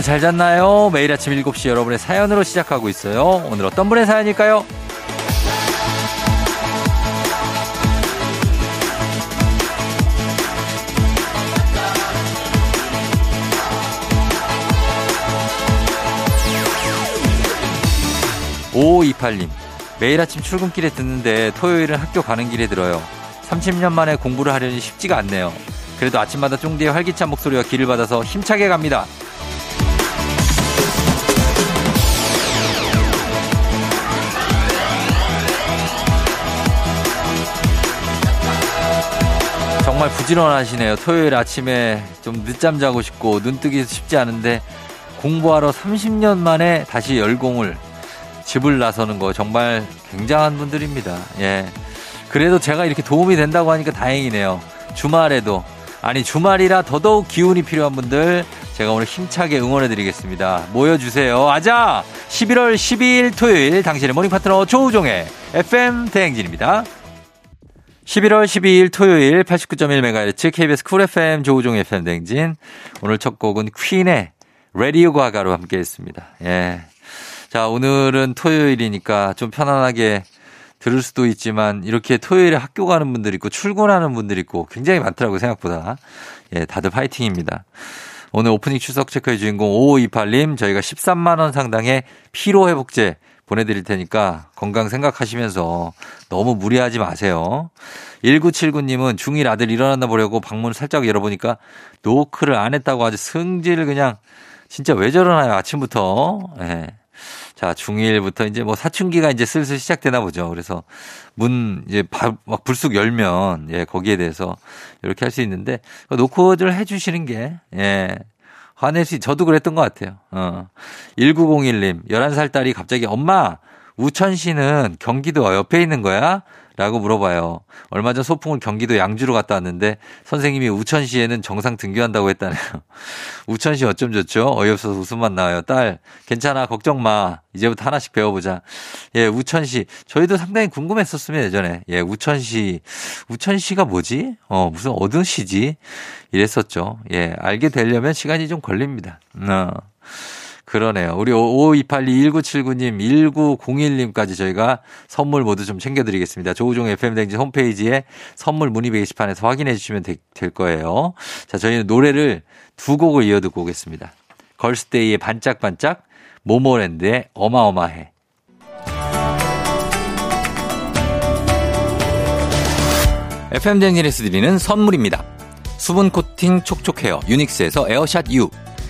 여러분 잘 잤나요? 매일 아침 7시 여러분의 사연으로 시작하고 있어요. 오늘 어떤 분의 사연일까요? 5528님. 매일 아침 출근길에 듣는데 토요일은 학교 가는 길에 들어요. 30년 만에 공부를 하려니 쉽지가 않네요. 그래도 아침마다 쫑디의 활기찬 목소리와 길을 받아서 힘차게 갑니다. 정말 부지런하시네요. 토요일 아침에 좀 늦잠 자고 싶고 눈 뜨기 쉽지 않은데 공부하러 30년 만에 다시 열공을 집을 나서는 거 정말 굉장한 분들입니다. 예. 그래도 제가 이렇게 도움이 된다고 하니까 다행이네요. 주말에도. 아니, 주말이라 더더욱 기운이 필요한 분들 제가 오늘 힘차게 응원해 드리겠습니다. 모여 주세요. 아자! 11월 12일 토요일 당신의 모닝 파트너 조우종의 FM 대행진입니다. 11월 12일 토요일 89.1MHz KBS 쿨 FM 조우종의 FM 대행진. 오늘 첫 곡은 퀸의 Radio Ga Ga로 함께 했습니다. 예. 자, 오늘은 토요일이니까 좀 편안하게 들을 수도 있지만 이렇게 토요일에 학교 가는 분들 있고 출근하는 분들 있고 굉장히 많더라고요, 생각보다. 예, 다들 파이팅입니다. 오늘 오프닝 추석 체크의 주인공 5528님 저희가 13만원 상당의 피로회복제 보내드릴 테니까 건강 생각하시면서 너무 무리하지 마세요. 1979님은 중1 아들 일어났나 보려고 방문 살짝 열어보니까 노크를 안 했다고 아주 승질 그냥 진짜 왜 저러나요 아침부터. 예. 자, 중1부터 이제 뭐 사춘기가 이제 슬슬 시작되나 보죠. 그래서 문 이제 막 불쑥 열면 예, 거기에 대해서 이렇게 할 수 있는데 노크를 해 주시는 게 예. 화낼 수, 저도 그랬던 것 같아요. 어. 1901님, 11살 딸이 갑자기 엄마, 우천 시는 경기도 옆에 있는 거야? 라고 물어봐요. 얼마 전 소풍을 경기도 양주로 갔다 왔는데 선생님이 우천시에는 정상 등교한다고 했다네요. 우천시 어쩜 좋죠? 어이없어서 웃음만 나와요. 딸, 괜찮아. 걱정 마. 이제부터 하나씩 배워보자. 예, 우천시. 저희도 상당히 궁금했었으면 예전에. 예, 우천시. 우천시가 뭐지? 어, 무슨 어느 시지? 이랬었죠. 예, 알게 되려면 시간이 좀 걸립니다. 어. 그러네요. 우리 5282-1979님, 1901님까지 저희가 선물 모두 좀 챙겨드리겠습니다. 조우종 FM댕진 홈페이지에 선물 문의 게시판에서 확인해 주시면 되, 될 거예요. 자, 저희는 노래를 두 곡을 이어 듣고 오겠습니다. 걸스데이의 반짝반짝, 모모랜드의 어마어마해. FM댕진에서 드리는 선물입니다. 수분 코팅 촉촉 헤어 유닉스에서 에어샷 U.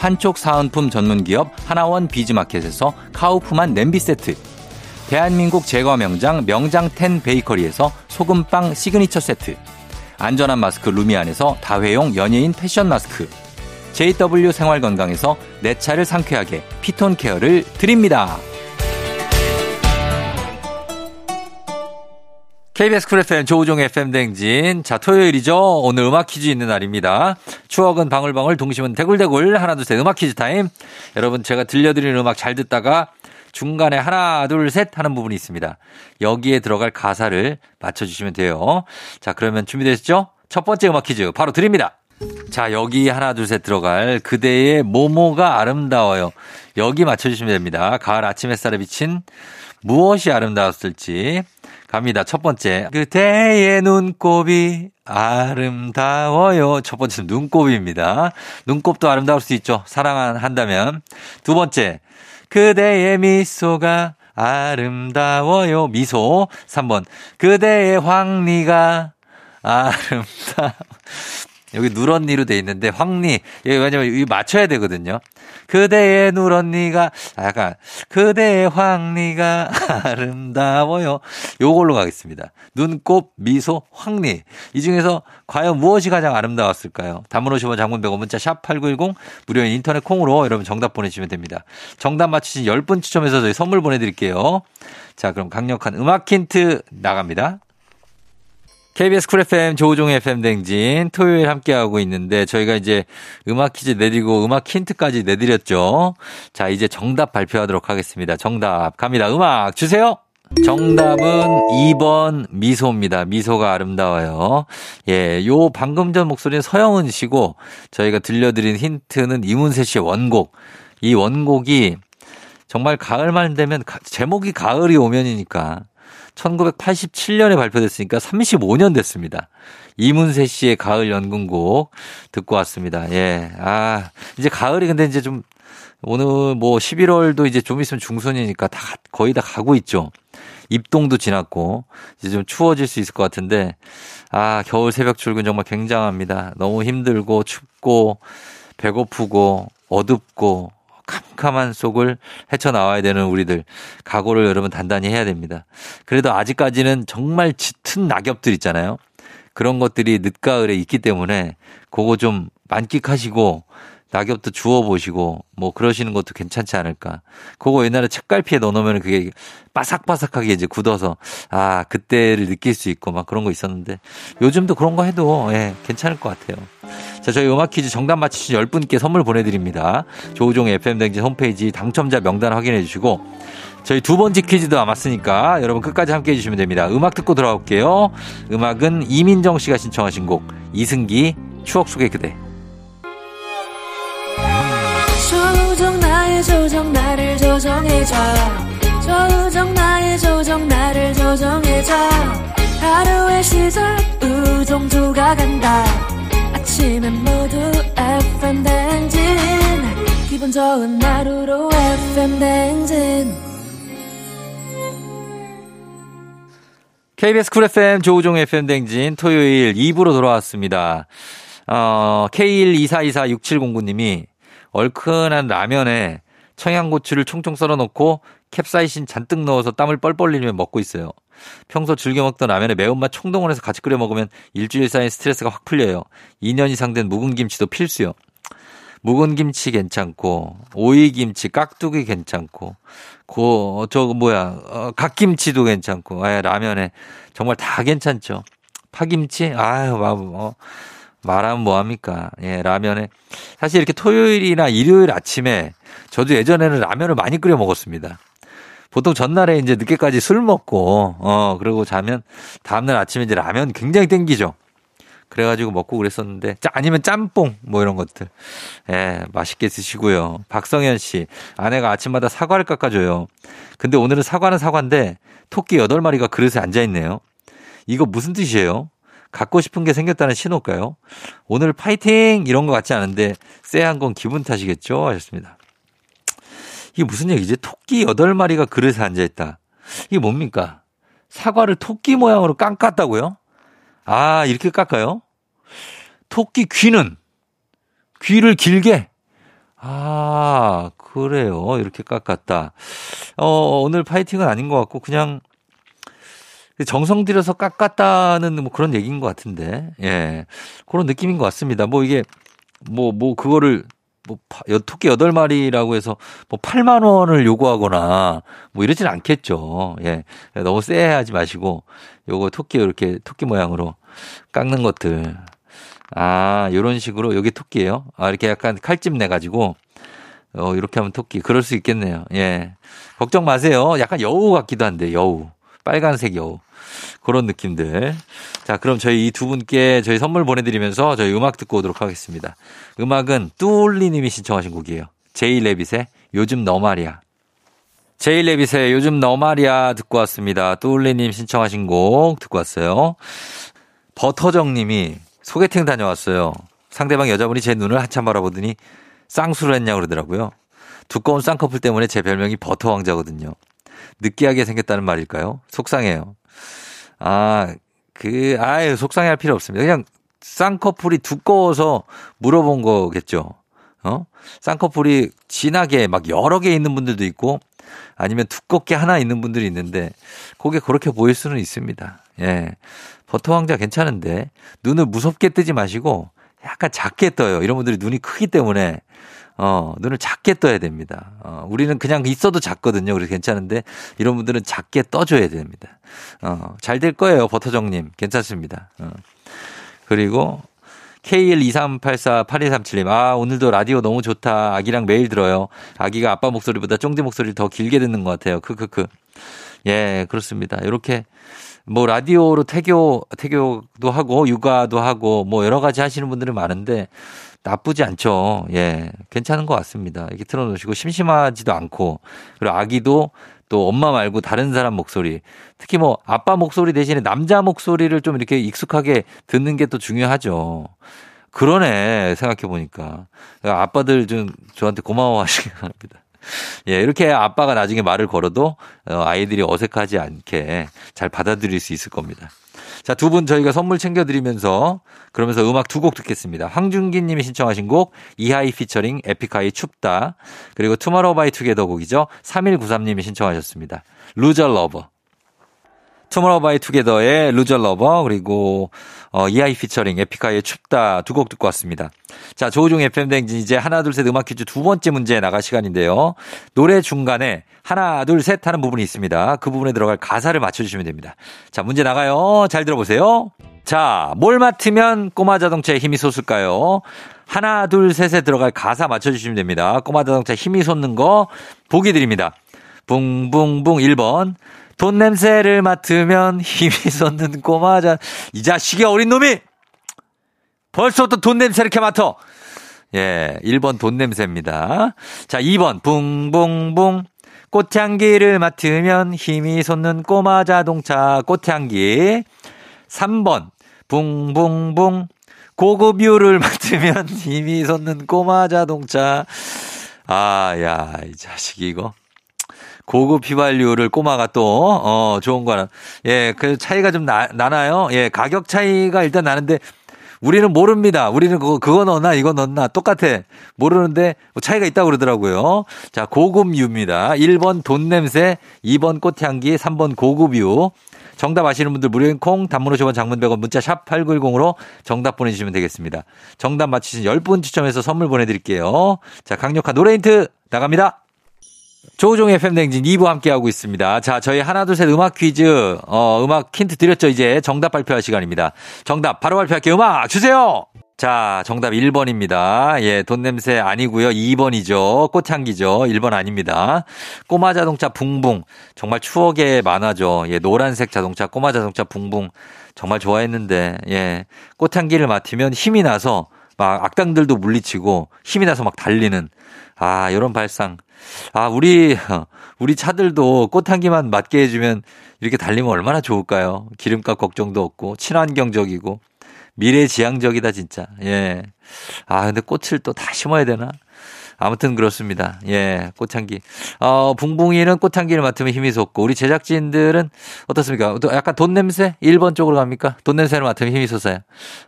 판촉 사은품 전문기업 하나원 비즈마켓에서 카우프만 냄비 세트, 대한민국 제과 명장 명장텐 베이커리에서 소금빵 시그니처 세트, 안전한 마스크 루미안에서 다회용 연예인 패션 마스크, JW 생활건강에서 내 차를 상쾌하게 피톤 케어를 드립니다. KBS 쿨 FM 조우종 FM 댕진. 자, 토요일이죠. 오늘 음악 퀴즈 있는 날입니다. 추억은 방울방울, 동심은 대굴대굴. 하나, 둘, 셋. 음악 퀴즈 타임. 여러분, 제가 들려드리는 음악 잘 듣다가 중간에 하나, 둘, 셋 하는 부분이 있습니다. 여기에 들어갈 가사를 맞춰주시면 돼요. 자, 그러면 준비되셨죠? 첫 번째 음악 퀴즈 바로 드립니다. 자, 여기 하나, 둘, 셋 들어갈 그대의 모모가 아름다워요. 여기 맞춰주시면 됩니다. 가을 아침 햇살에 비친 무엇이 아름다웠을지. 갑니다. 첫 번째. 그대의 눈곱이 아름다워요. 첫 번째 눈곱입니다. 눈곱도 아름다울 수 있죠. 사랑한다면. 두 번째. 그대의 미소가 아름다워요. 미소. 3번. 그대의 황리가 아름다워. 여기 누런니로 돼 있는데 황리 여기 왜냐면 이 맞춰야 되거든요. 그대의 누런니가 아, 약간 그대의 황리가 아름다워요. 요걸로 가겠습니다. 눈곱 미소 황리 이 중에서 과연 무엇이 가장 아름다웠을까요? 단문 50원 장문 100원 문자 샵 8910 무료인 인터넷 콩으로 여러분 정답 보내주시면 됩니다. 정답 맞추신 10분 추첨해서 저희 선물 보내드릴게요. 자 그럼 강력한 음악 힌트 나갑니다. KBS 쿨 FM 조우종 FM 댕진 토요일 함께하고 있는데 저희가 이제 음악 퀴즈 내드리고 음악 힌트까지 내드렸죠. 자, 이제 정답 발표하도록 하겠습니다. 정답 갑니다. 음악 주세요. 정답은 2번 미소입니다. 미소가 아름다워요. 예, 요 방금 전 목소리는 서영은 씨고 저희가 들려드린 힌트는 이문세 씨의 원곡. 이 원곡이 정말 가을만 되면 제목이 가을이 오면이니까 1987년에 발표됐으니까 35년 됐습니다. 이문세 씨의 가을 연금곡 듣고 왔습니다. 예. 아, 이제 가을이 근데 이제 좀 오늘 뭐 11월도 이제 좀 있으면 중순이니까 다 거의 다 가고 있죠. 입동도 지났고 이제 좀 추워질 수 있을 것 같은데 아, 겨울 새벽 출근 정말 굉장합니다. 너무 힘들고 춥고 배고프고 어둡고 캄캄한 속을 헤쳐나와야 되는 우리들 각오를 여러분 단단히 해야 됩니다. 그래도 아직까지는 정말 짙은 낙엽들 있잖아요. 그런 것들이 늦가을에 있기 때문에 그거 좀 만끽하시고 낙엽도 주워 보시고 뭐 그러시는 것도 괜찮지 않을까. 그거 옛날에 책갈피에 넣어놓으면 그게 바삭바삭하게 이제 굳어서 아 그때를 느낄 수 있고 막 그런 거 있었는데 요즘도 그런 거 해도 예 괜찮을 것 같아요. 자 저희 음악 퀴즈 정답 맞히신 10분께 선물 보내드립니다. 조우종 FM댕진 홈페이지 당첨자 명단 확인해 주시고 저희 두 번째 퀴즈도 남았으니까 여러분 끝까지 함께 해주시면 됩니다. 음악 듣고 돌아올게요. 음악은 이민정 씨가 신청하신 곡 이승기 추억 속의 그대. 조정 나의 조정 나를 조정해줘 조정 나의 조정 나를 조정해줘 하루의 시절 우정조가 간다 아침엔 모두 FM 댕진 기분 좋은 하루로 FM 댕진 KBS Cool FM 조우종 FM 대행진 토요일 2부로 돌아왔습니다. 어, K124246709님이 얼큰한 라면에 청양고추를 총총 썰어 놓고 캡사이신 잔뜩 넣어서 땀을 뻘뻘 흘리며 먹고 있어요. 평소 즐겨 먹던 라면에 매운맛 총동원 해서 같이 끓여 먹으면 일주일 쌓인 스트레스가 확 풀려요. 2년 이상 된 묵은 김치도 필수요. 묵은 김치 괜찮고 오이 김치, 깍두기 괜찮고 고 저거 뭐야 어, 갓김치도 괜찮고 아, 라면에 정말 다 괜찮죠. 파김치 아유 어, 말하면 뭐합니까? 예, 라면에. 사실 이렇게 토요일이나 일요일 아침에 저도 예전에는 라면을 많이 끓여 먹었습니다. 보통 전날에 이제 늦게까지 술 먹고, 어, 그러고 자면 다음날 아침에 이제 라면 굉장히 땡기죠. 그래가지고 먹고 그랬었는데, 짜, 아니면 짬뽕, 뭐 이런 것들. 예, 맛있게 드시고요. 박성현 씨, 아내가 아침마다 사과를 깎아줘요. 근데 오늘은 사과는 사과인데, 토끼 8마리가 그릇에 앉아있네요. 이거 무슨 뜻이에요? 갖고 싶은 게 생겼다는 신호일까요? 오늘 파이팅! 이런 것 같지 않은데, 쎄한 건 기분 탓이겠죠? 하셨습니다. 이게 무슨 얘기지? 토끼 8마리가 그릇에 앉아있다. 이게 뭡니까? 사과를 토끼 모양으로 깎았다고요? 아, 이렇게 깎아요? 토끼 귀는? 귀를 길게? 아, 그래요. 이렇게 깎았다. 어, 오늘 파이팅은 아닌 것 같고, 그냥 정성 들여서 깎았다는 뭐 그런 얘기인 것 같은데, 예. 그런 느낌인 것 같습니다. 뭐 이게, 뭐, 뭐, 그거를, 뭐, 토끼 8마리라고 해서 뭐 8만 원을 요구하거나 뭐 이러진 않겠죠. 예. 너무 쎄하지 마시고, 요거 토끼 이렇게 토끼 모양으로 깎는 것들. 아, 요런 식으로 여기 토끼예요. 아, 이렇게 약간 칼집 내 가지고 어, 이렇게 하면 토끼. 그럴 수 있겠네요. 예. 걱정 마세요. 약간 여우 같기도 한데, 여우. 빨간색 여우. 그런 느낌들. 자, 그럼 저희 이 두 분께 저희 선물 보내드리면서 저희 음악 듣고 오도록 하겠습니다. 음악은 뚜울리 님이 신청하신 곡이에요. 제이 레빗의 요즘 너 말이야. 제이 레빗의 요즘 너 말이야 듣고 왔습니다. 뚜울리 님 신청하신 곡 듣고 왔어요. 버터정 님이 소개팅 다녀왔어요. 상대방 여자분이 제 눈을 한참 바라보더니 쌍수를 했냐고 그러더라고요. 두꺼운 쌍꺼풀 때문에 제 별명이 버터 왕자거든요. 느끼하게 생겼다는 말일까요? 속상해요. 아, 그, 아유, 속상해 할 필요 없습니다. 그냥 쌍꺼풀이 두꺼워서 물어본 거겠죠. 어? 쌍꺼풀이 진하게 막 여러 개 있는 분들도 있고 아니면 두껍게 하나 있는 분들이 있는데 그게 그렇게 보일 수는 있습니다. 예. 버터 왕자 괜찮은데 눈을 무섭게 뜨지 마시고 약간 작게 떠요. 이런 분들이 눈이 크기 때문에 어, 눈을 작게 떠야 됩니다. 어, 우리는 그냥 있어도 작거든요. 그래서 괜찮은데 이런 분들은 작게 떠줘야 됩니다. 어, 잘 될 거예요. 버터정님. 괜찮습니다. 어. 그리고 K123848237님, 아, 오늘도 라디오 너무 좋다. 아기랑 매일 들어요. 아기가 아빠 목소리보다 쫑디 목소리를 더 길게 듣는 것 같아요. 크크크. 예, 그렇습니다. 이렇게 뭐 라디오로 태교, 태교도 하고 육아도 하고 뭐 여러 가지 하시는 분들은 많은데 나쁘지 않죠. 예. 괜찮은 것 같습니다. 이렇게 틀어놓으시고 심심하지도 않고 그리고 아기도 또 엄마 말고 다른 사람 목소리 특히 뭐 아빠 목소리 대신에 남자 목소리를 좀 이렇게 익숙하게 듣는 게 또 중요하죠. 그러네 생각해 보니까 아빠들 좀 저한테 고마워하시기 바랍니다. 예, 이렇게 아빠가 나중에 말을 걸어도 어, 아이들이 어색하지 않게 잘 받아들일 수 있을 겁니다. 자, 두 분 저희가 선물 챙겨드리면서 그러면서 음악 두 곡 듣겠습니다. 황준기 님이 신청하신 곡 이하이 피처링 에픽하이 춥다. 그리고 투마로우 바이 투게더 곡이죠. 3193 님이 신청하셨습니다. Loser Lover. 투모로우 바이 투게더의 Loser Lover 그리고 어, 이하이 피처링 에픽하이의 춥다 두 곡 듣고 왔습니다. 자, 조우종 FM 대행진 이제 하나 둘 셋 음악 퀴즈 두 번째 문제 나갈 시간인데요. 노래 중간에 하나 둘 셋 하는 부분이 있습니다. 그 부분에 들어갈 가사를 맞춰 주시면 됩니다. 자, 문제 나가요. 잘 들어보세요. 자, 뭘 맡으면 꼬마 자동차에 힘이 솟을까요? 하나 둘 셋에 들어갈 가사 맞춰 주시면 됩니다. 꼬마 자동차 힘이 솟는 거 보기 드립니다. 붕붕붕 1번 돈 냄새를 맡으면 힘이 솟는 꼬마 자. 이 자식이 어린 놈이! 벌써부터 돈 냄새 이렇게 맡어! 예, 1번 돈 냄새입니다. 자, 2번, 붕붕붕. 꽃향기를 맡으면 힘이 솟는 꼬마 자동차, 꽃향기. 3번, 붕붕붕. 고급유를 맡으면 힘이 솟는 꼬마 자동차. 아, 야, 이 자식이 이거. 고급 휘발유를 꼬마가 또, 어, 좋은 거는. 예, 그 차이가 좀 나, 나나요? 예, 가격 차이가 일단 나는데 우리는 모릅니다. 우리는 그거, 그거 넣나, 이거 넣나, 똑같아. 모르는데 뭐 차이가 있다고 그러더라고요. 자, 고급유입니다. 1번 돈 냄새, 2번 꽃향기, 3번 고급유. 정답 아시는 분들 무료인 콩, 단문 50원, 장문 100원, 문자 샵 8910으로 정답 보내주시면 되겠습니다. 정답 맞히신 10분 추첨해서 선물 보내드릴게요. 자, 강력한 노래 힌트 나갑니다. 조우종의 팬댕진 2부 함께하고 있습니다. 자, 저희 하나, 둘, 셋 음악 퀴즈, 어, 음악 힌트 드렸죠. 이제 정답 발표할 시간입니다. 정답 바로 발표할게요. 음악 주세요! 자, 정답 1번입니다. 예, 돈 냄새 아니고요. 2번이죠. 꽃향기죠. 1번 아닙니다. 꼬마 자동차 붕붕. 정말 추억에 많아죠. 예, 노란색 자동차, 꼬마 자동차 붕붕. 정말 좋아했는데, 예, 꽃향기를 맡으면 힘이 나서 막 악당들도 물리치고 힘이 나서 막 달리는 아, 이런 발상. 아, 우리, 우리 차들도 꽃 향기만 맞게 해주면 이렇게 달리면 얼마나 좋을까요? 기름값 걱정도 없고, 친환경적이고, 미래지향적이다, 진짜. 예. 아, 근데 꽃을 또 다 심어야 되나? 아무튼 그렇습니다. 예, 꽃향기. 어, 붕붕이는 꽃향기를 맡으면 힘이 솟고, 우리 제작진들은 어떻습니까? 약간 돈 냄새? 1번 쪽으로 갑니까? 돈 냄새를 맡으면 힘이 솟아요.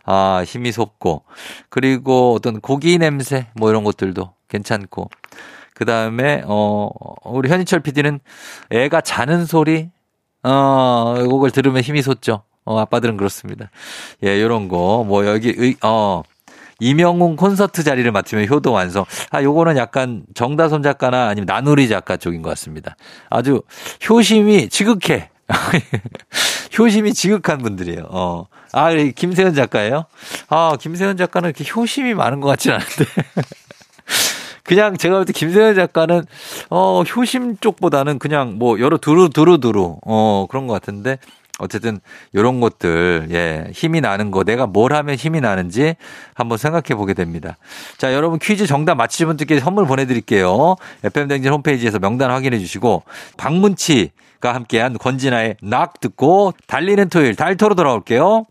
아, 힘이 솟고. 그리고 어떤 고기 냄새? 뭐 이런 것들도 괜찮고. 그 다음에, 어, 우리 현희철 PD는 애가 자는 소리? 어, 이걸 들으면 힘이 솟죠. 어, 아빠들은 그렇습니다. 예, 요런 거. 뭐, 여기, 어, 이명웅 콘서트 자리를 맡으면 효도 완성. 아, 요거는 약간 정다솜 작가나 아니면 나누리 작가 쪽인 것 같습니다. 아주 효심이 지극해. 효심이 지극한 분들이에요. 어. 아, 김세현 작가예요? 아, 김세현 작가는 이렇게 효심이 많은 것 같지는 않은데. 그냥 제가 볼 때 김세현 작가는 어 효심 쪽보다는 그냥 뭐 여러 두루 두루 두루 어 그런 것 같은데 어쨌든 요런 것들 예 힘이 나는 거 내가 뭘 하면 힘이 나는지 한번 생각해 보게 됩니다. 자 여러분 퀴즈 정답 맞히신 분들께 선물 보내드릴게요. FM 댕진 홈페이지에서 명단 확인해 주시고 박문치가 함께한 권진아의 낙 듣고 달리는 토요일 달토로 돌아올게요.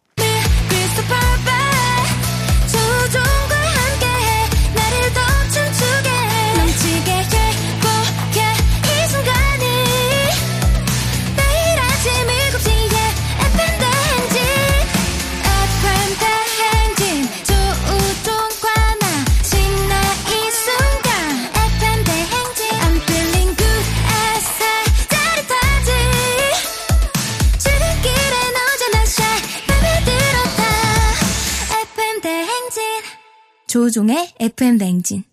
조종의 FM 냉진.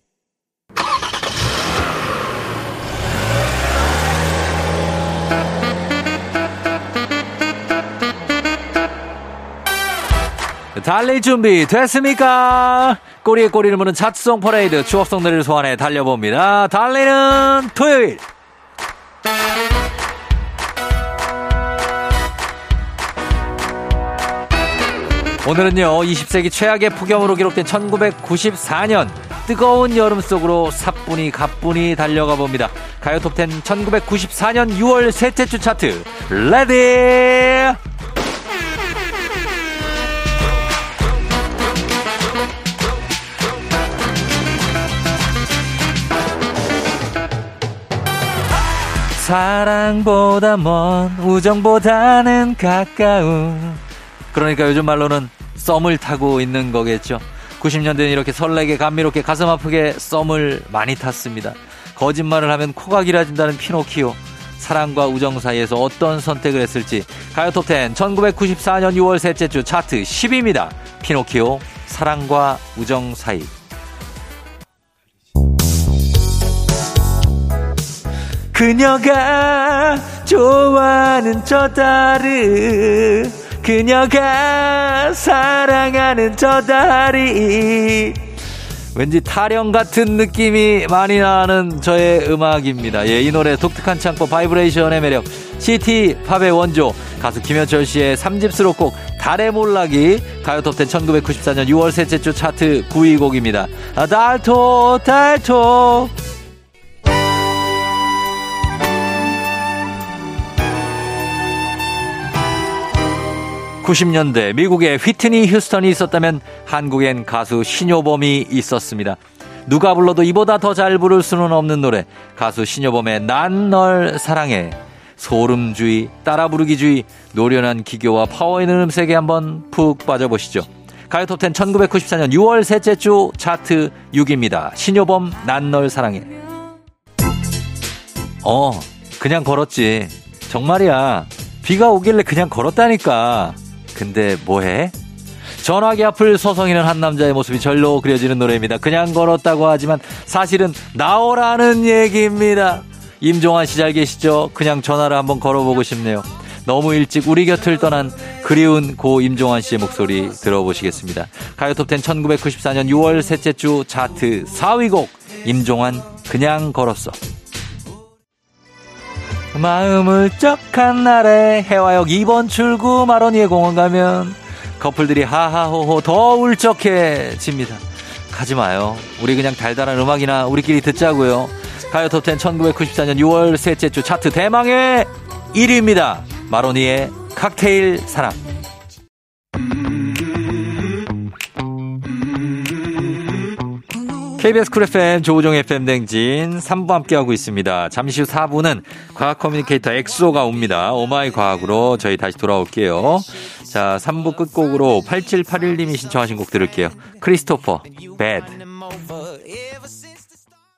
달릴 준비 됐습니까? 꼬리에 꼬리를 무는 자츠송 퍼레이드 추억송 들을 소환해 달려봅니다. 달리는 토요일. 오늘은요, 20세기 최악의 폭염으로 기록된 1994년 뜨거운 여름 속으로 사뿐히 가뿐히 달려가 봅니다. 가요톱10 1994년 6월 셋째 주 차트, Ready! 사랑보다 먼 우정보다는 가까운 그러니까 요즘 말로는 썸을 타고 있는 거겠죠. 90년대는 이렇게 설레게 감미롭게 가슴 아프게 썸을 많이 탔습니다. 거짓말을 하면 코가 길어진다는 피노키오. 사랑과 우정 사이에서 어떤 선택을 했을지 가요톱10 1994년 6월 셋째 주 차트 10위입니다. 피노키오 사랑과 우정 사이 그녀가 좋아하는 저 달은 그녀가 사랑하는 저 달이 왠지 타령 같은 느낌이 많이 나는 저의 음악입니다. 예, 이 노래 독특한 창법 바이브레이션의 매력 city pop의 원조 가수 김현철 씨의 3집 수록곡 달의 몰락이 가요 톱텐 1994년 6월 셋째 주 차트 9위 곡입니다. 아, 달토 달토 90년대 미국에 휘트니 휴스턴이 있었다면 한국엔 가수 신효범이 있었습니다. 누가 불러도 이보다 더 잘 부를 수는 없는 노래 가수 신효범의 난 널 사랑해 소름주의 따라 부르기주의 노련한 기교와 파워 있는 음색에 한번 푹 빠져보시죠. 가요톱텐 1994년 6월 셋째 주 차트 6입니다. 신효범 난 널 사랑해 어 그냥 걸었지 정말이야 비가 오길래 그냥 걸었다니까 근데 뭐해? 전화기 앞을 서성이는 한 남자의 모습이 절로 그려지는 노래입니다. 그냥 걸었다고 하지만 사실은 나오라는 얘기입니다. 임종환 씨 잘 계시죠? 그냥 전화를 한번 걸어보고 싶네요. 너무 일찍 우리 곁을 떠난 그리운 고 임종환 씨의 목소리 들어보시겠습니다. 가요톱텐 1994년 6월 셋째 주 차트 4위 곡 임종환 그냥 걸었어. 마음을 쩍한 날에 해화역 2번 출구 마로니에 공원 가면 커플들이 하하호호 더 울적해집니다. 가지 마요. 우리 그냥 달달한 음악이나 우리끼리 듣자고요. 가요 톱텐 1994년 6월 셋째 주 차트 대망의 1위입니다. 마로니의 칵테일 사랑. KBS Cool FM 조우종 FM 대행진 3부 함께하고 있습니다. 잠시 후 4부는 과학 communicator 엑소가 옵니다. oh my 과학으로 저희 다시 돌아올게요. 자, 3부 끝곡으로 8781님이 신청하신 곡 들을게요. 크리스토퍼, Bad.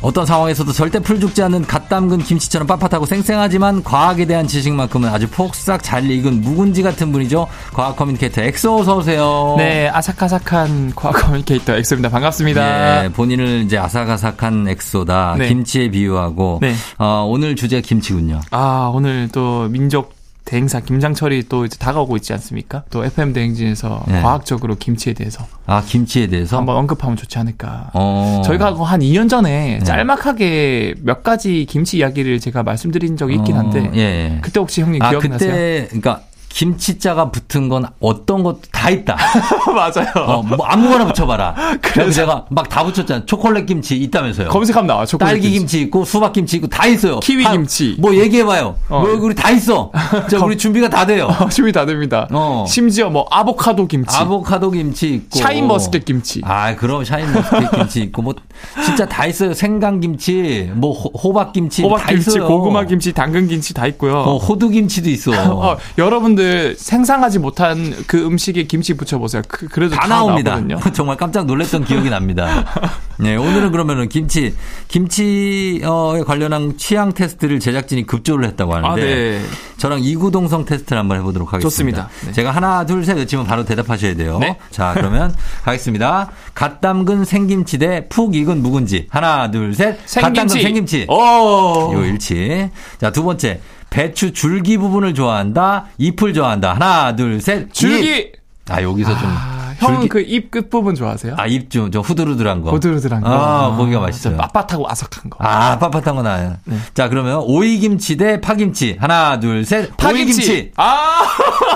어떤 상황에서도 절대 풀 죽지 않는 갓 담근 김치처럼 빳빳하고 쌩쌩하지만 과학에 대한 지식만큼은 아주 폭삭 잘 익은 묵은지 같은 분이죠. 과학 communicator 엑소 어서 오세요. 네, 아삭아삭한 과학 communicator 엑소입니다. 반갑습니다. 네, 본인을 이제 아삭아삭한 엑소다. 네. 김치에 비유하고 네. 어, 오늘 주제 김치군요. 아, 오늘 또 민족 대행사 김장철이 또 이제 다가오고 있지 않습니까? 또 FM 대행진에서 네. 과학적으로 김치에 대해서 아 김치에 대해서 한번 언급하면 좋지 않을까. 어. 저희가 한 2년 전에 네. 짤막하게 몇 가지 김치 이야기를 제가 말씀드린 적이 있긴 어, 한데 어, 예. 그때 혹시 형님 아, 기억이 그때, 나세요? 그러니까 김치자가 붙은 건 어떤 것도 다 있다. 맞아요. 어, 뭐 아무거나 붙여봐라. 그래서 제가 막 다 붙였잖아요. 초콜릿 김치 있다면서요. 검색하면 나와. 초콜릿 딸기 김치. 김치 있고 수박 김치 있고 다 있어요. 키위 한, 김치. 뭐 얘기해봐요. 어. 뭐 우리 다 있어. 자, 우리 준비가 다 돼요. 어, 준비 다 됩니다. 어. 심지어 뭐 아보카도 김치. 아보카도 김치 있고. 샤인머스켓 김치. 아, 그럼 샤인머스켓 김치 있고 뭐 진짜 다 있어요. 생강 김치, 뭐 호, 박 김치 호박 다 김치, 있어요. 고구마 김치, 당근 김치 다 있고요. 어, 호두 김치도 있어. 어, 여러분들 생상 상상하지 못한 그 음식에 김치 붙여보세요. 그, 래도 다, 다 나옵니다. 나오거든요. 정말 깜짝 놀랐던 기억이 납니다. 네, 오늘은 그러면은 김치, 김치에 관련한 취향 테스트를 제작진이 급조를 했다고 하는데. 아, 네. 저랑 이구동성 테스트를 한번 해보도록 하겠습니다. 좋습니다. 네. 제가 하나, 둘, 셋 외치면 바로 대답하셔야 돼요. 네. 자, 그러면 가겠습니다. 갓 담근 생김치 대 푹 익은 묵은지. 하나, 둘, 셋. 생김치. 갓 담근 생김치. 오. 요 일치. 자, 두 번째. 배추 줄기 부분을 좋아한다. 잎을 좋아한다. 하나, 둘, 셋. 줄기. 잎. 아 여기서 좀. 아, 형은 그 잎 끝부분 좋아하세요? 아, 잎 좀, 좀 후드르드한 거. 후드르드한 거. 아, 거기가 맛있어요. 빳빳하고 아삭한 거. 아, 빳빳한 거 나요. 네. 자, 그러면 오이김치 대 파김치. 하나, 둘, 셋. 파김치. 오이김치. 아!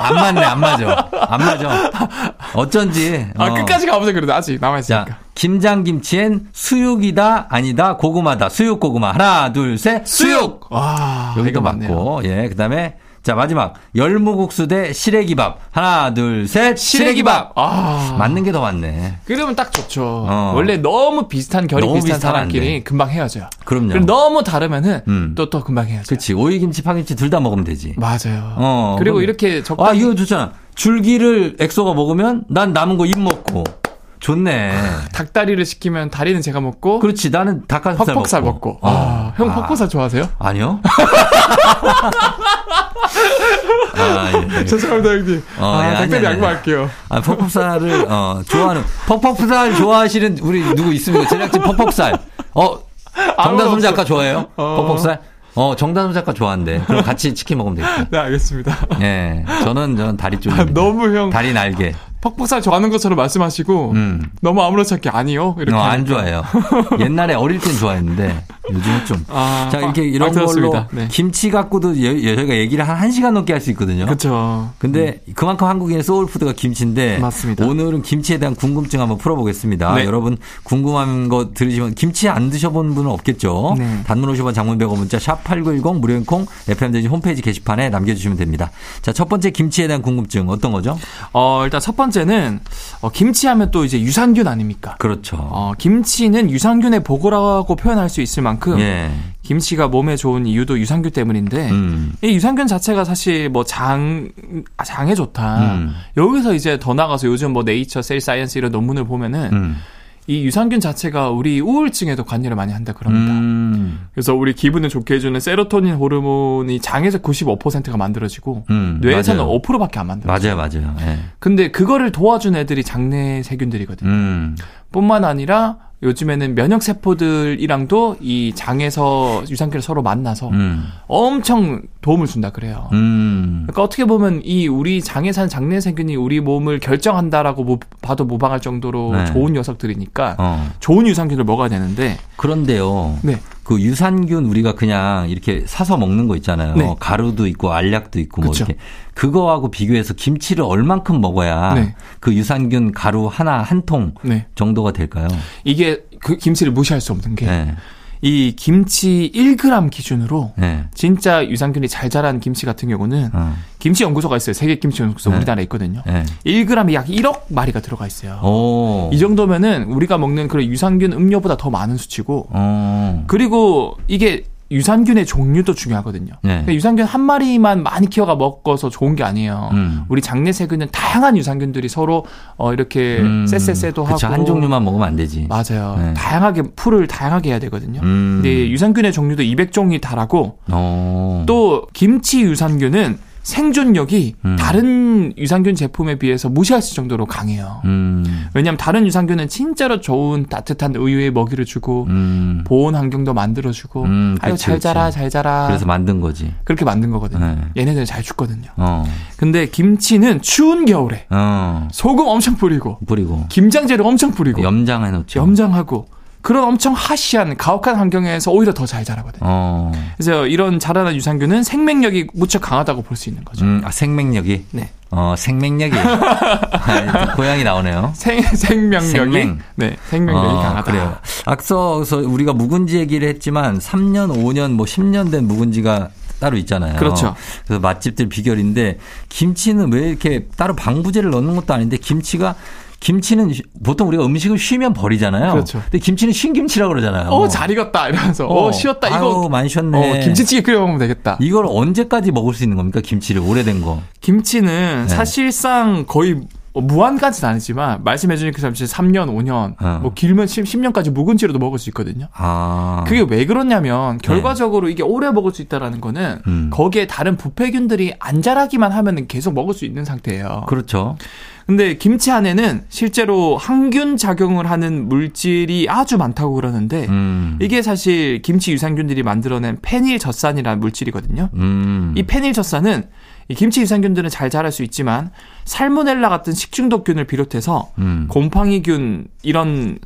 안 맞네, 안 맞아. 안 맞아. 어쩐지. 아, 어. 끝까지 가보자 그래도 아직 남아있으니까. 자, 김장김치엔 수육이다, 아니다, 고구마다. 수육, 고구마. 하나, 둘, 셋. 수육! 와, 여기도 맞고. 예, 그 다음에 자, 마지막. 열무국수 대 시래기밥. 하나, 둘, 셋. 시래기밥. 아. 맞는 게더 많네. 그러면 딱 좋죠. 어. 원래 너무 비슷한 결이 너무 비슷한 사람끼리 금방 헤어져요. 그럼요. 그럼 너무 다르면은 음. 또, 또 금방 헤어져요. 그치. 오이김치, 파김치 둘 다 먹으면 되지. 맞아요. 어. 그리고 그럼. 이렇게 적당히. 아, 이거 좋잖아. 줄기를 엑소가 먹으면 난 남은 거 입 먹고. 좋네. 닭다리를 시키면 다리는 제가 먹고. 그렇지. 나는 닭가슴살 퍽퍽살 먹고. 먹고. 아, 형 아. 퍽퍽살 좋아하세요? 아니요. 아, 예, 예. 죄송합니다, 형님. 어, 아, 예, 닭다리 양보할게요. 아, 퍽퍽살을, 어, 좋아하는, 퍽퍽살 좋아하시는 우리 누구 있습니까? 제작진 퍽퍽살. 어, 정다솜 작가 좋아해요? 어. 퍽퍽살? 어, 정다솜 작가 좋아한대. 그럼 같이 치킨 먹으면 되겠다. 네, 알겠습니다. 예. 저는, 저는 다리 쪽. 아, 너무 형. 다리 날개. 퍽퍽살 좋아하는 것처럼 말씀하시고 음. 너무 아무렇지 않게 아니요 이렇게 어, 안 좋아해요. 옛날에 어릴 땐 좋아했는데 요즘은 좀. 아, 자 이렇게 이런 아, 걸로 네. 김치 갖고도 예, 저희가 얘기를 한 1시간 넘게 할 수 있거든요. 그렇죠. 근데 음. 그만큼 한국인의 소울푸드가 김치인데 맞습니다. 오늘은 김치에 대한 궁금증 한번 풀어보겠습니다. 네. 여러분 궁금한 거 들으시면 김치 안 드셔본 분은 없겠죠. 네. 단문 50원 장문 100원 문자 샵 8910 무료인 콩 FM대행진 홈페이지 게시판에 남겨주시면 됩니다. 자 첫 번째 김치에 대한 궁금증 어떤 거죠? 어 일단 첫 번째 번째는 어, 김치하면 또 이제 유산균 아닙니까? 그렇죠. 어, 김치는 유산균의 보고라고 표현할 수 있을 만큼 예. 김치가 몸에 좋은 이유도 유산균 때문인데 음. 이 유산균 자체가 사실 뭐 장 장에 좋다. 음. 여기서 이제 더 나가서 요즘 뭐 네이처 셀 사이언스 이런 논문을 보면은 음. 이 유산균 자체가 우리 우울증에도 관여를 많이 한다 그럽니다. 음. 그래서 우리 기분을 좋게 해주는 세로토닌 호르몬이 장에서 95%가 만들어지고 음, 뇌에서는 맞아요. 5%밖에 안 만들어져요. 맞아요, 맞아요. 네. 근데 그거를 도와준 애들이 장내 세균들이거든요. 음. 뿐만 아니라 요즘에는 면역 세포들이랑도 이 장에서 유산균을 서로 만나서 음. 엄청 도움을 준다 그래요. 음. 그러니까 어떻게 보면 이 우리 장에 사는 장내 세균이 우리 몸을 결정한다라고 뭐 봐도 무방할 정도로 네. 좋은 녀석들이니까 어. 좋은 유산균을 먹어야 되는데 그런데요. 네. 그 유산균 우리가 그냥 이렇게 사서 먹는 거 있잖아요. 네. 가루도 있고 알약도 있고 뭐 그쵸. 이렇게 그거하고 비교해서 김치를 얼만큼 먹어야 네. 그 유산균 가루 하나 한통 네. 정도가 될까요? 이게 그 김치를 무시할 수 없는 게. 네. 이 김치 1g 기준으로 네. 진짜 유산균이 잘 자란 김치 같은 경우는 어. 김치 연구소가 있어요. 세계 김치 연구소 네. 우리나라에 있거든요. 네. 1g에 약 1억 마리가 들어가 있어요. 오. 이 정도면은 우리가 먹는 그런 유산균 음료보다 더 많은 수치고 오. 그리고 이게 유산균의 종류도 중요하거든요. 네. 그러니까 유산균 한 마리만 많이 키워가 먹어서 좋은 게 아니에요. 음. 우리 장내 세균은 다양한 유산균들이 서로 어 이렇게 음. 쎄쎄쎄도 하고 한 종류만 먹으면 안 되지. 맞아요. 네. 다양하게 풀을 다양하게 해야 되거든요. 음. 근데 유산균의 종류도 200종이 달하고 오. 또 김치 유산균은 생존력이 음. 다른 유산균 제품에 비해서 무시할 수 정도로 강해요. 음. 왜냐하면 다른 유산균은 진짜로 좋은 따뜻한 우유에 먹이를 주고 음. 보온 환경도 만들어주고 음, 아유 잘 자라 잘 자라. 그래서 만든 거지. 그렇게 만든 거거든요. 네. 얘네들은 잘 죽거든요. 어. 근데 김치는 추운 겨울에 어. 소금 엄청 뿌리고 뿌리고 김장재료 엄청 뿌리고 염장해 놓죠. 염장하고 그런 엄청 하시한 가혹한 환경에서 오히려 더 잘 자라거든요. 어. 그래서 이런 자라는 유산균은 생명력이 무척 강하다고 볼 수 있는 거죠. 음, 아, 생명력이? 네. 어, 생명력이. 아, 고양이 나오네요. 생, 생명력이. 생명. 네, 생명력이 어, 강하다. 그래요. 앞서서 우리가 묵은지 얘기를 했지만 3년, 5년, 뭐 10년 된 묵은지가 따로 있잖아요. 그렇죠. 그래서 맛집들 비결인데 김치는 왜 이렇게 따로 방부제를 넣는 것도 아닌데 김치가 김치는 보통 우리가 음식을 쉬면 버리잖아요. 그렇죠. 근데 김치는 쉰 김치라고 그러잖아요. 어, 잘 익었다 이러면서 어, 어 쉬었다 이거 아유, 많이 쉬었네. 어, 김치찌개 끓여 먹으면 되겠다. 이걸 언제까지 먹을 수 있는 겁니까? 김치를 오래된 거. 김치는 네. 사실상 거의 무한까지는 아니지만 말씀해 주신 그 3년, 5년, 어. 뭐 길면 10, 10년까지 묵은지로도 먹을 수 있거든요. 아. 그게 왜 그러냐면 결과적으로 네. 이게 오래 먹을 수 있다라는 거는 음. 거기에 다른 부패균들이 안 자라기만 하면 계속 먹을 수 있는 상태예요. 그렇죠. 근데 김치 안에는 실제로 항균 작용을 하는 물질이 아주 많다고 그러는데 음. 이게 사실 김치 유산균들이 만들어낸 페닐젖산이라는 물질이거든요. 음. 이 페닐젖산은 이 김치 유산균들은 잘 자랄 수 있지만 살모넬라 같은 식중독균을 비롯해서 음. 곰팡이균 이런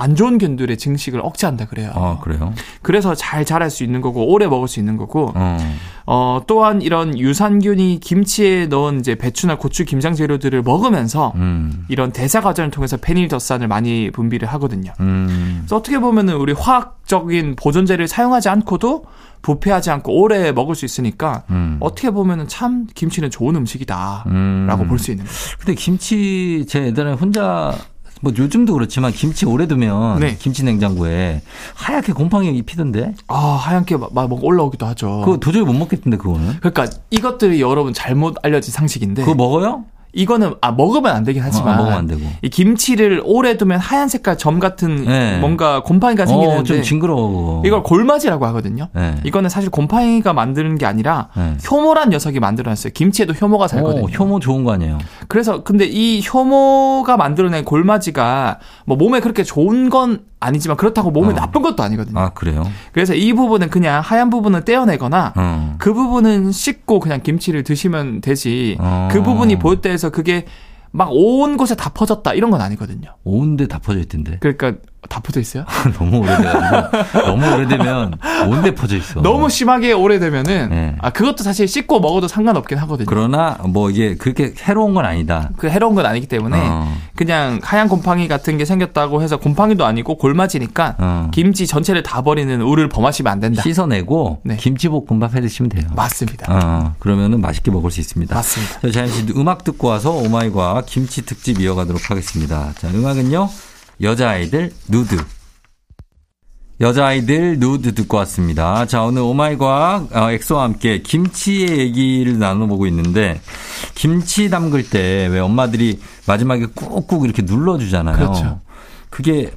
안 좋은 균들의 증식을 억제한다 그래요. 아, 그래요? 그래서 잘 자랄 수 있는 거고 오래 먹을 수 있는 거고 어. 어 또한 이런 유산균이 김치에 넣은 이제 배추나 고추 김장 재료들을 먹으면서 음. 이런 대사 과정을 통해서 페닐더산을 많이 분비를 하거든요. 음. 그래서 어떻게 보면은 우리 화학적인 보존제를 사용하지 않고도 부패하지 않고 오래 먹을 수 있으니까 음. 어떻게 보면은 참 김치는 좋은 음식이다라고 음. 볼수 있는 거죠. 근데 김치 제 예전에 혼자 뭐 요즘도 그렇지만 김치 오래 두면 네. 김치 냉장고에 하얗게 곰팡이 피던데. 아 하얗게 막, 막 올라오기도 하죠. 그거 도저히 못 먹겠던데 그거는. 그러니까 이것들이 여러분 잘못 알려진 상식인데. 그거 먹어요? 이거는 아 먹으면 안 되긴 하지만 어, 먹으면 안 되고. 이 김치를 오래 두면 하얀 색깔 점 같은 네. 뭔가 곰팡이가 생기는데 어, 좀 징그러워. 이걸 골마지라고 하거든요. 네. 이거는 사실 곰팡이가 만드는 게 아니라 네. 효모란 녀석이 만들어놨어요. 김치에도 효모가 살거든요. 오, 효모 좋은 거 아니에요? 그래서 근데 이 효모가 만들어낸 골마지가 뭐 몸에 그렇게 좋은 건 아니지만 그렇다고 몸에 어. 나쁜 것도 아니거든요. 아 그래요? 그래서 이 부분은 그냥 하얀 부분을 떼어내거나 어. 그 부분은 씻고 그냥 김치를 드시면 되지. 어. 그 부분이 보일 때에서 그게 막 온 곳에 다 퍼졌다 이런 건 아니거든요. 온데 다 퍼져 있던데. 그러니까 다 퍼져 있어요? 너무 오래돼가지고 너무 오래되면 온데 퍼져 있어. 너무 심하게 오래되면은 네. 아 그것도 사실 씻고 먹어도 상관없긴 하거든요. 그러나 뭐 이게 그렇게 해로운 건 아니다. 그 해로운 건 아니기 때문에 어. 그냥 하얀 곰팡이 같은 게 생겼다고 해서 곰팡이도 아니고 골마지니까 어. 김치 전체를 다 버리는 우를 범하시면 안 된다. 씻어내고 네. 김치볶음밥 해 드시면 돼요. 맞습니다. 어, 그러면은 맛있게 먹을 수 있습니다. 맞습니다. 자, 잠시 음악 듣고 와서 오마이과 김치 특집 이어가도록 하겠습니다. 자, 음악은요. 여자아이들 누드. 여자아이들 누드 듣고 왔습니다. 자, 오늘 오마이과학 어, 엑소와 함께 김치의 얘기를 나눠보고 있는데, 김치 담글 때 왜 엄마들이 마지막에 꾹꾹 이렇게 눌러주잖아요. 그렇죠. 그게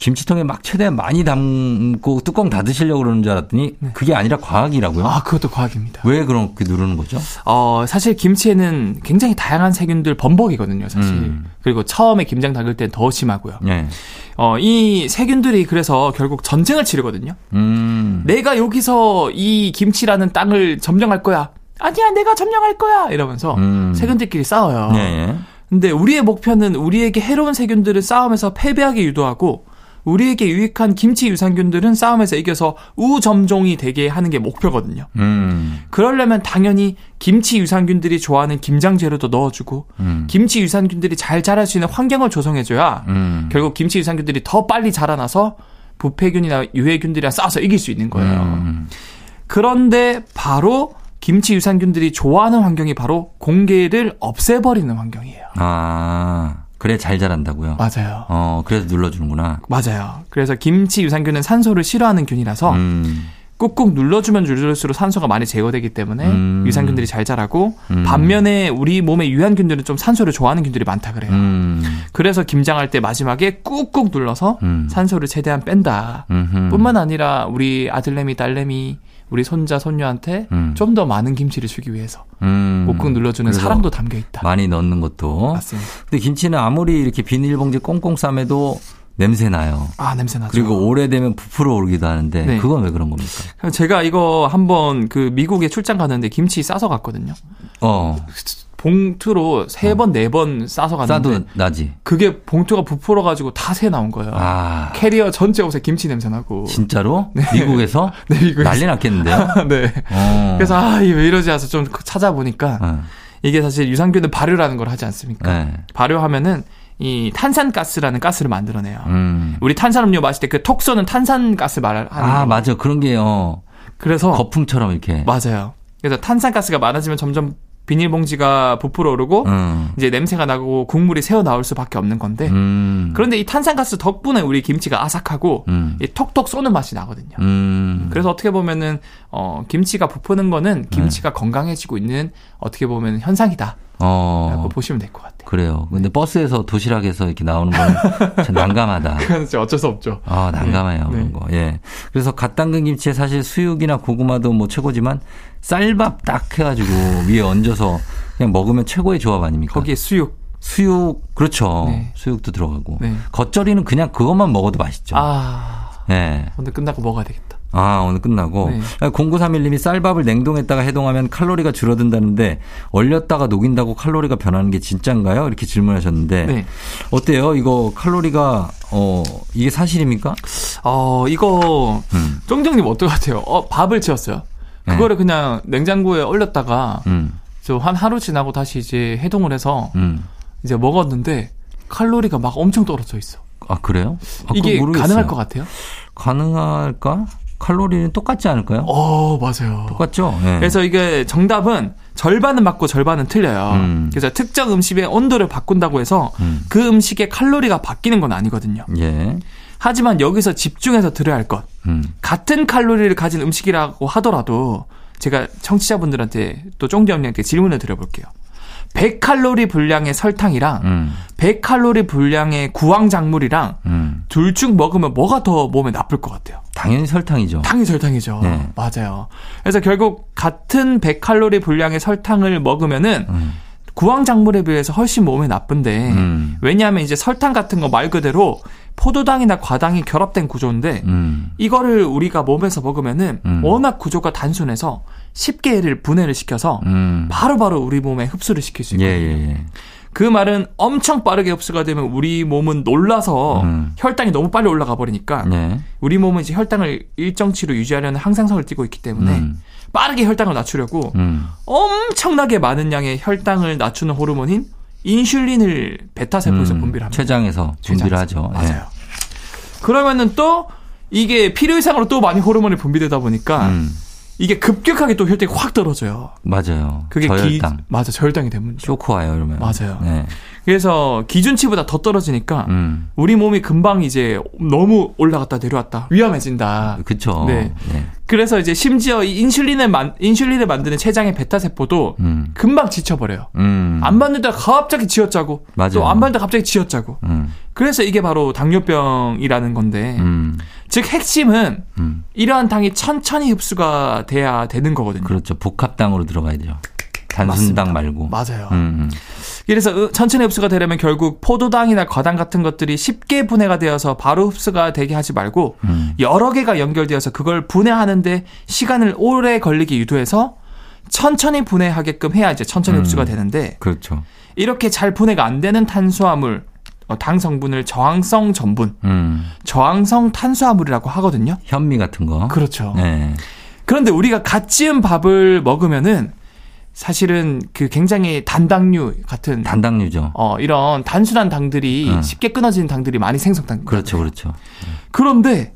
김치통에 막 최대한 많이 담고 뚜껑 닫으시려고 그러는 줄 알았더니 네. 그게 아니라 과학이라고요? 아, 그것도 과학입니다. 왜 그렇게 누르는 거죠? 어, 사실 김치에는 굉장히 다양한 세균들 범벅이거든요, 사실. 음. 그리고 처음에 김장 담글 땐 더 심하고요. 네. 어, 이 세균들이 그래서 결국 전쟁을 치르거든요. 음. 내가 여기서 이 김치라는 땅을 점령할 거야. 아니야, 내가 점령할 거야. 이러면서 음. 세균들끼리 싸워요. 네. 근데 우리의 목표는 우리에게 해로운 세균들을 싸움에서 패배하게 유도하고 우리에게 유익한 김치 유산균들은 싸움에서 이겨서 우점종이 되게 하는 게 목표거든요. 음. 그러려면 당연히 김치 유산균들이 좋아하는 김장 재료도 넣어주고 음. 김치 유산균들이 잘 자랄 수 있는 환경을 조성해줘야 음. 결국 김치 유산균들이 더 빨리 자라나서 부패균이나 유해균들이랑 싸워서 이길 수 있는 거예요. 음. 그런데 바로 김치 유산균들이 좋아하는 환경이 바로 공개를 없애버리는 환경이에요. 아. 그래 잘 자란다고요? 맞아요. 어, 그래서 눌러주는구나. 맞아요. 그래서 김치 유산균은 산소를 싫어하는 균이라서 음. 꾹꾹 눌러주면 눌러줄수록 산소가 많이 제거되기 때문에 음. 유산균들이 잘 자라고 음. 반면에 우리 몸의 유한균들은 좀 산소를 좋아하는 균들이 많다 그래요. 음. 그래서 김장할 때 마지막에 꾹꾹 눌러서 음. 산소를 최대한 뺀다. 뿐만 아니라 우리 아들내미 딸내미 우리 손자 손녀한테 음. 좀더 많은 김치를 주기 위해서 음. 꾹꾹 눌러주는 사랑도 담겨 있다. 많이 넣는 것도. 맞습니다. 근데 김치는 아무리 이렇게 비닐봉지 꽁꽁 싸매도 냄새 나요. 아 냄새 나죠. 그리고 오래되면 부풀어 오르기도 하는데 네. 그건 왜 그런 겁니까? 제가 이거 한번 그 미국에 출장 갔는데 김치 싸서 갔거든요. 어. 봉투로 세 번, 어. 네번 싸서 갔는데. 싸도 나지. 그게 봉투가 부풀어가지고 다 새 나온 거예요. 아. 캐리어 전체 옷에 김치 냄새 나고. 진짜로? 네. 미국에서? 네, 미국에서. 난리 났겠는데요? 네. 어. 그래서, 아, 이게 왜 이러지 해서 좀 찾아보니까. 어. 이게 사실 유산균은 발효라는 걸 하지 않습니까? 네. 발효하면은 이 탄산가스라는 가스를 만들어내요. 음. 우리 탄산음료 마실 때 그 톡 쏘는 탄산가스 말하는 아, 거. 맞아. 그런 게요. 그래서 거품처럼 이렇게. 맞아요. 그래서 탄산가스가 많아지면 점점 비닐봉지가 부풀어 오르고 음. 이제 냄새가 나고 국물이 새어 나올 수밖에 없는 건데 음. 그런데 이 탄산가스 덕분에 우리 김치가 아삭하고 음. 톡톡 쏘는 맛이 나거든요. 음. 그래서 어떻게 보면은 어 김치가 부푸는 거는 김치가 네. 건강해지고 있는 어떻게 보면 현상이다. 어. 보시면 될 것 같아요. 그래요. 근데 버스에서 도시락에서 이렇게 나오는 건 참 난감하다. 그건 진짜 어쩔 수 없죠. 아, 난감해요. 네. 그런 네. 거. 예. 그래서 갓 담근 김치에 사실 수육이나 고구마도 뭐 최고지만 쌀밥 딱 해가지고 위에 얹어서 그냥 먹으면 최고의 조합 아닙니까? 거기에 수육. 수육, 그렇죠. 네. 수육도 들어가고. 네. 겉절이는 그냥 그것만 먹어도 맛있죠. 아. 네. 오늘 끝나고 먹어야 되겠다. 아, 오늘 끝나고. 네. 0931님이 쌀밥을 냉동했다가 해동하면 칼로리가 줄어든다는데 얼렸다가 녹인다고 칼로리가 변하는 게 진짠가요? 이렇게 질문하셨는데 네. 어때요? 이거 칼로리가 어 이게 사실입니까? 어 이거 음. 쫑정님 어떨 것 같아요? 어 밥을 지었어요. 네. 그거를 네. 그냥 냉장고에 얼렸다가 음. 저한 하루 지나고 다시 이제 해동을 해서 음. 이제 먹었는데 칼로리가 막 엄청 떨어져 있어. 아 그래요? 아, 이게 가능할 것 같아요? 가능할까? 칼로리는 똑같지 않을까요? 어, 맞아요. 똑같죠? 네. 그래서 이게 정답은 절반은 맞고 절반은 틀려요. 음. 그래서 특정 음식의 온도를 바꾼다고 해서 음. 그 음식의 칼로리가 바뀌는 건 아니거든요. 예. 하지만 여기서 집중해서 들어야 할 것. 음. 같은 칼로리를 가진 음식이라고 하더라도 제가 청취자분들한테 또 쫑디 언니한테 질문을 드려볼게요. 100칼로리 분량의 설탕이랑 음. 100칼로리 분량의 구황작물이랑 음. 둘중 먹으면 뭐가 더 몸에 나쁠 것 같아요? 당연히 설탕이죠. 당연히 설탕이죠. 네. 맞아요. 그래서 결국 같은 100칼로리 분량의 설탕을 먹으면은 음. 구황작물에 비해서 훨씬 몸에 나쁜데 음. 왜냐하면 이제 설탕 같은 거 말 그대로 포도당이나 과당이 결합된 구조인데 음. 이거를 우리가 몸에서 먹으면은 음. 워낙 구조가 단순해서 쉽게 얘를 분해를 시켜서 음. 바로바로 바로 우리 몸에 흡수를 시킬 수 있거든요. 예, 예, 예. 그 말은 엄청 빠르게 흡수가 되면 우리 몸은 놀라서 음. 혈당이 너무 빨리 올라가 버리니까 네. 우리 몸은 이제 혈당을 일정치로 유지하려는 항상성을 띠고 있기 때문에 음. 빠르게 혈당을 낮추려고 음. 엄청나게 많은 양의 혈당을 낮추는 호르몬인 인슐린을 베타 세포에서 음. 분비를 합니다. 췌장에서 분비를 하죠. 맞아요. 네. 그러면은 또 이게 필요 이상으로 또 많이 호르몬이 분비되다 보니까 음. 이게 급격하게 또 혈당이 확 떨어져요. 맞아요. 그게 저혈당. 기, 맞아, 저혈당이 되면 쇼크 와요, 이러면. 맞아요. 네. 그래서 기준치보다 더 떨어지니까 음. 우리 몸이 금방 이제 너무 올라갔다 내려왔다 위험해진다. 그렇죠. 네. 네. 그래서 이제 심지어 이 인슐린을 만 인슐린을 만드는 췌장의 베타 세포도 음. 금방 지쳐버려요. 음. 안 받는다 갑자기 지었자고. 또안 받는다 갑자기 지었자고. 음. 그래서 이게 바로 당뇨병이라는 건데. 음. 즉 핵심은 음. 이러한 당이 천천히 흡수가 돼야 되는 거거든요. 그렇죠. 복합당으로 들어가야 돼요. 단순당 말고. 맞아요. 음, 음. 그래서 천천히 흡수가 되려면 결국 포도당이나 과당 같은 것들이 쉽게 분해가 되어서 바로 흡수가 되게 하지 말고 음. 여러 개가 연결되어서 그걸 분해하는데 시간을 오래 걸리게 유도해서 천천히 분해하게끔 해야 이제 천천히 음. 흡수가 되는데 그렇죠. 이렇게 잘 분해가 안 되는 탄수화물 어, 당 성분을 저항성 전분, 음. 저항성 탄수화물이라고 하거든요. 현미 같은 거. 그렇죠. 네. 그런데 우리가 갓 지은 밥을 먹으면은 사실은 그 굉장히 단당류 같은 단당류죠. 어 이런 단순한 당들이 어. 쉽게 끊어지는 당들이 많이 생성당. 그렇죠, 그렇죠. 그런데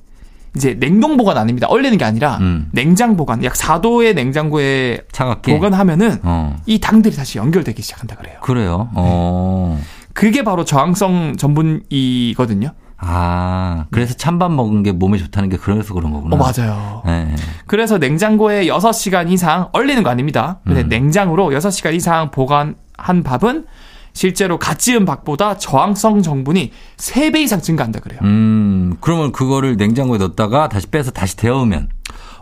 이제 냉동 보관 아닙니다. 얼리는 게 아니라 음. 냉장 보관 약 4도의 냉장고에 차갑게 보관하면은 어. 이 당들이 다시 연결되기 시작한다 그래요. 그래요. 어. 네. 그게 바로 저항성 전분이거든요. 아, 그래서 찬밥 먹은 게 몸에 좋다는 게 그래서 그런 거구나. 어, 맞아요. 네. 그래서 냉장고에 6시간 이상 얼리는 거 아닙니다. 근데 음. 냉장으로 6시간 이상 보관한 밥은 실제로 갓 지은 밥보다 저항성 정분이 3배 이상 증가한다 그래요. 음, 그러면 그거를 냉장고에 넣었다가 다시 빼서 다시 데우면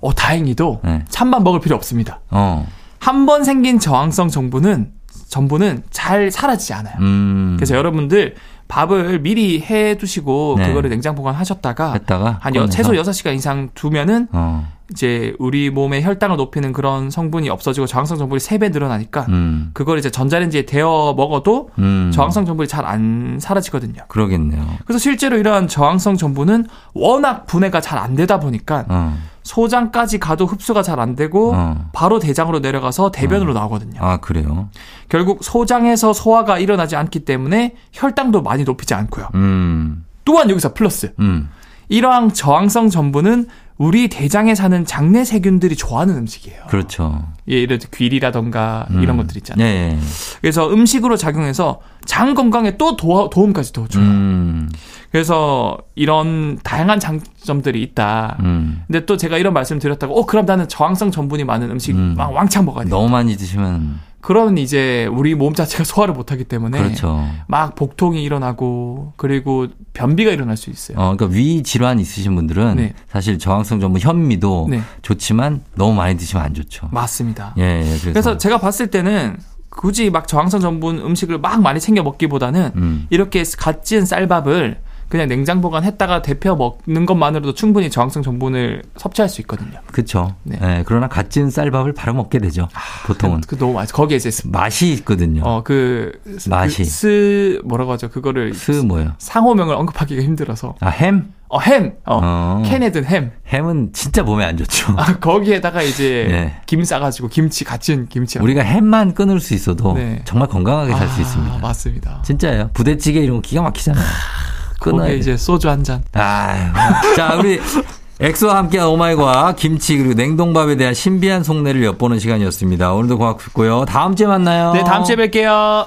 어, 다행히도 네. 찬밥 먹을 필요 없습니다. 어. 한 번 생긴 저항성 정분은 전분은 잘 사라지지 않아요. 음. 그래서 여러분들 밥을 미리 해 두시고 네. 그거를 냉장 보관하셨다가 했다가 한 여, 최소 6시간 이상 두면은 어. 이제 우리 몸의 혈당을 높이는 그런 성분이 없어지고 저항성 정분이 3배 늘어나니까 음. 그걸 이제 전자레인지에 데워 먹어도 음. 저항성 정분이 잘 안 사라지거든요. 그러겠네요. 그래서 실제로 이러한 저항성 정분은 워낙 분해가 잘 안 되다 보니까 어. 소장까지 가도 흡수가 잘 안 되고 어. 바로 대장으로 내려가서 대변으로 어. 나오거든요. 아 그래요? 결국 소장에서 소화가 일어나지 않기 때문에 혈당도 많이 높이지 않고요. 음. 또한 여기서 플러스. 음. 이러한 저항성 전분은 우리 대장에 사는 장내 세균들이 좋아하는 음식이에요. 그렇죠. 예, 들어 귀리라던가 음. 이런 것들 있잖아요. 예, 예. 그래서 음식으로 작용해서 장 건강에 또 도, 도움까지 더 줘요. 음. 그래서 이런 다양한 장점들이 있다. 음. 근데 또 제가 이런 말씀 드렸다고, 어, 그럼 나는 저항성 전분이 많은 음식 음. 막 왕창 먹어야 돼. 너무 많이 드시면. 그러면 이제 우리 몸 자체가 소화를 못하기 때문에 그렇죠. 막 복통이 일어나고 그리고 변비가 일어날 수 있어요. 어, 그러니까 위 질환 있으신 분들은 네. 사실 저항성 전분 현미도 네. 좋지만 너무 많이 드시면 안 좋죠. 맞습니다. 예, 예 그래서. 그래서 제가 봤을 때는 굳이 막 저항성 전분 음식을 막 많이 챙겨 먹기보다는 음. 이렇게 갓 지은 쌀밥을 그냥 냉장 보관했다가 데펴 먹는 것만으로도 충분히 저항성 전분을 섭취할 수 있거든요. 그렇죠. 네. 네. 그러나 갓 지은 쌀밥을 바로 먹게 되죠. 아, 보통은. 그, 그 너무 맛. 거기에 이제 맛이 있거든요. 어, 그 맛이 그 스 뭐라고 하죠? 그거를 스 뭐요? 상호명을 언급하기가 힘들어서. 아 햄? 어, 햄. 어, 어. 캔에 든 햄. 햄은 진짜 몸에 안 좋죠. 아, 거기에다가 이제 네. 김 싸가지고 김치 같이 김치. 우리가 햄만 끊을 수 있어도 네. 정말 건강하게 살수 아, 있습니다. 맞습니다. 진짜예요. 부대찌개 이런 거 기가 막히잖아요. 끊어야 이제 소주 한 잔. 아, 자 우리 엑소와 함께한 오마이과 김치 그리고 냉동밥에 대한 신비한 속내를 엿보는 시간이었습니다. 오늘도 고맙고요. 다음 주에 만나요. 네, 다음 주에 뵐게요.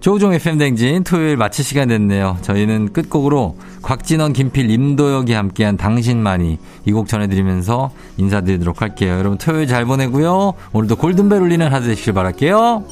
조우종의 팬댕진 토요일 마칠 시간 됐네요. 저희는 끝곡으로 곽진원, 김필, 임도혁이 함께한 당신만이 이 곡 전해드리면서 인사드리도록 할게요. 여러분 토요일 잘 보내고요. 오늘도 골든벨 울리는 하루 되시길 바랄게요.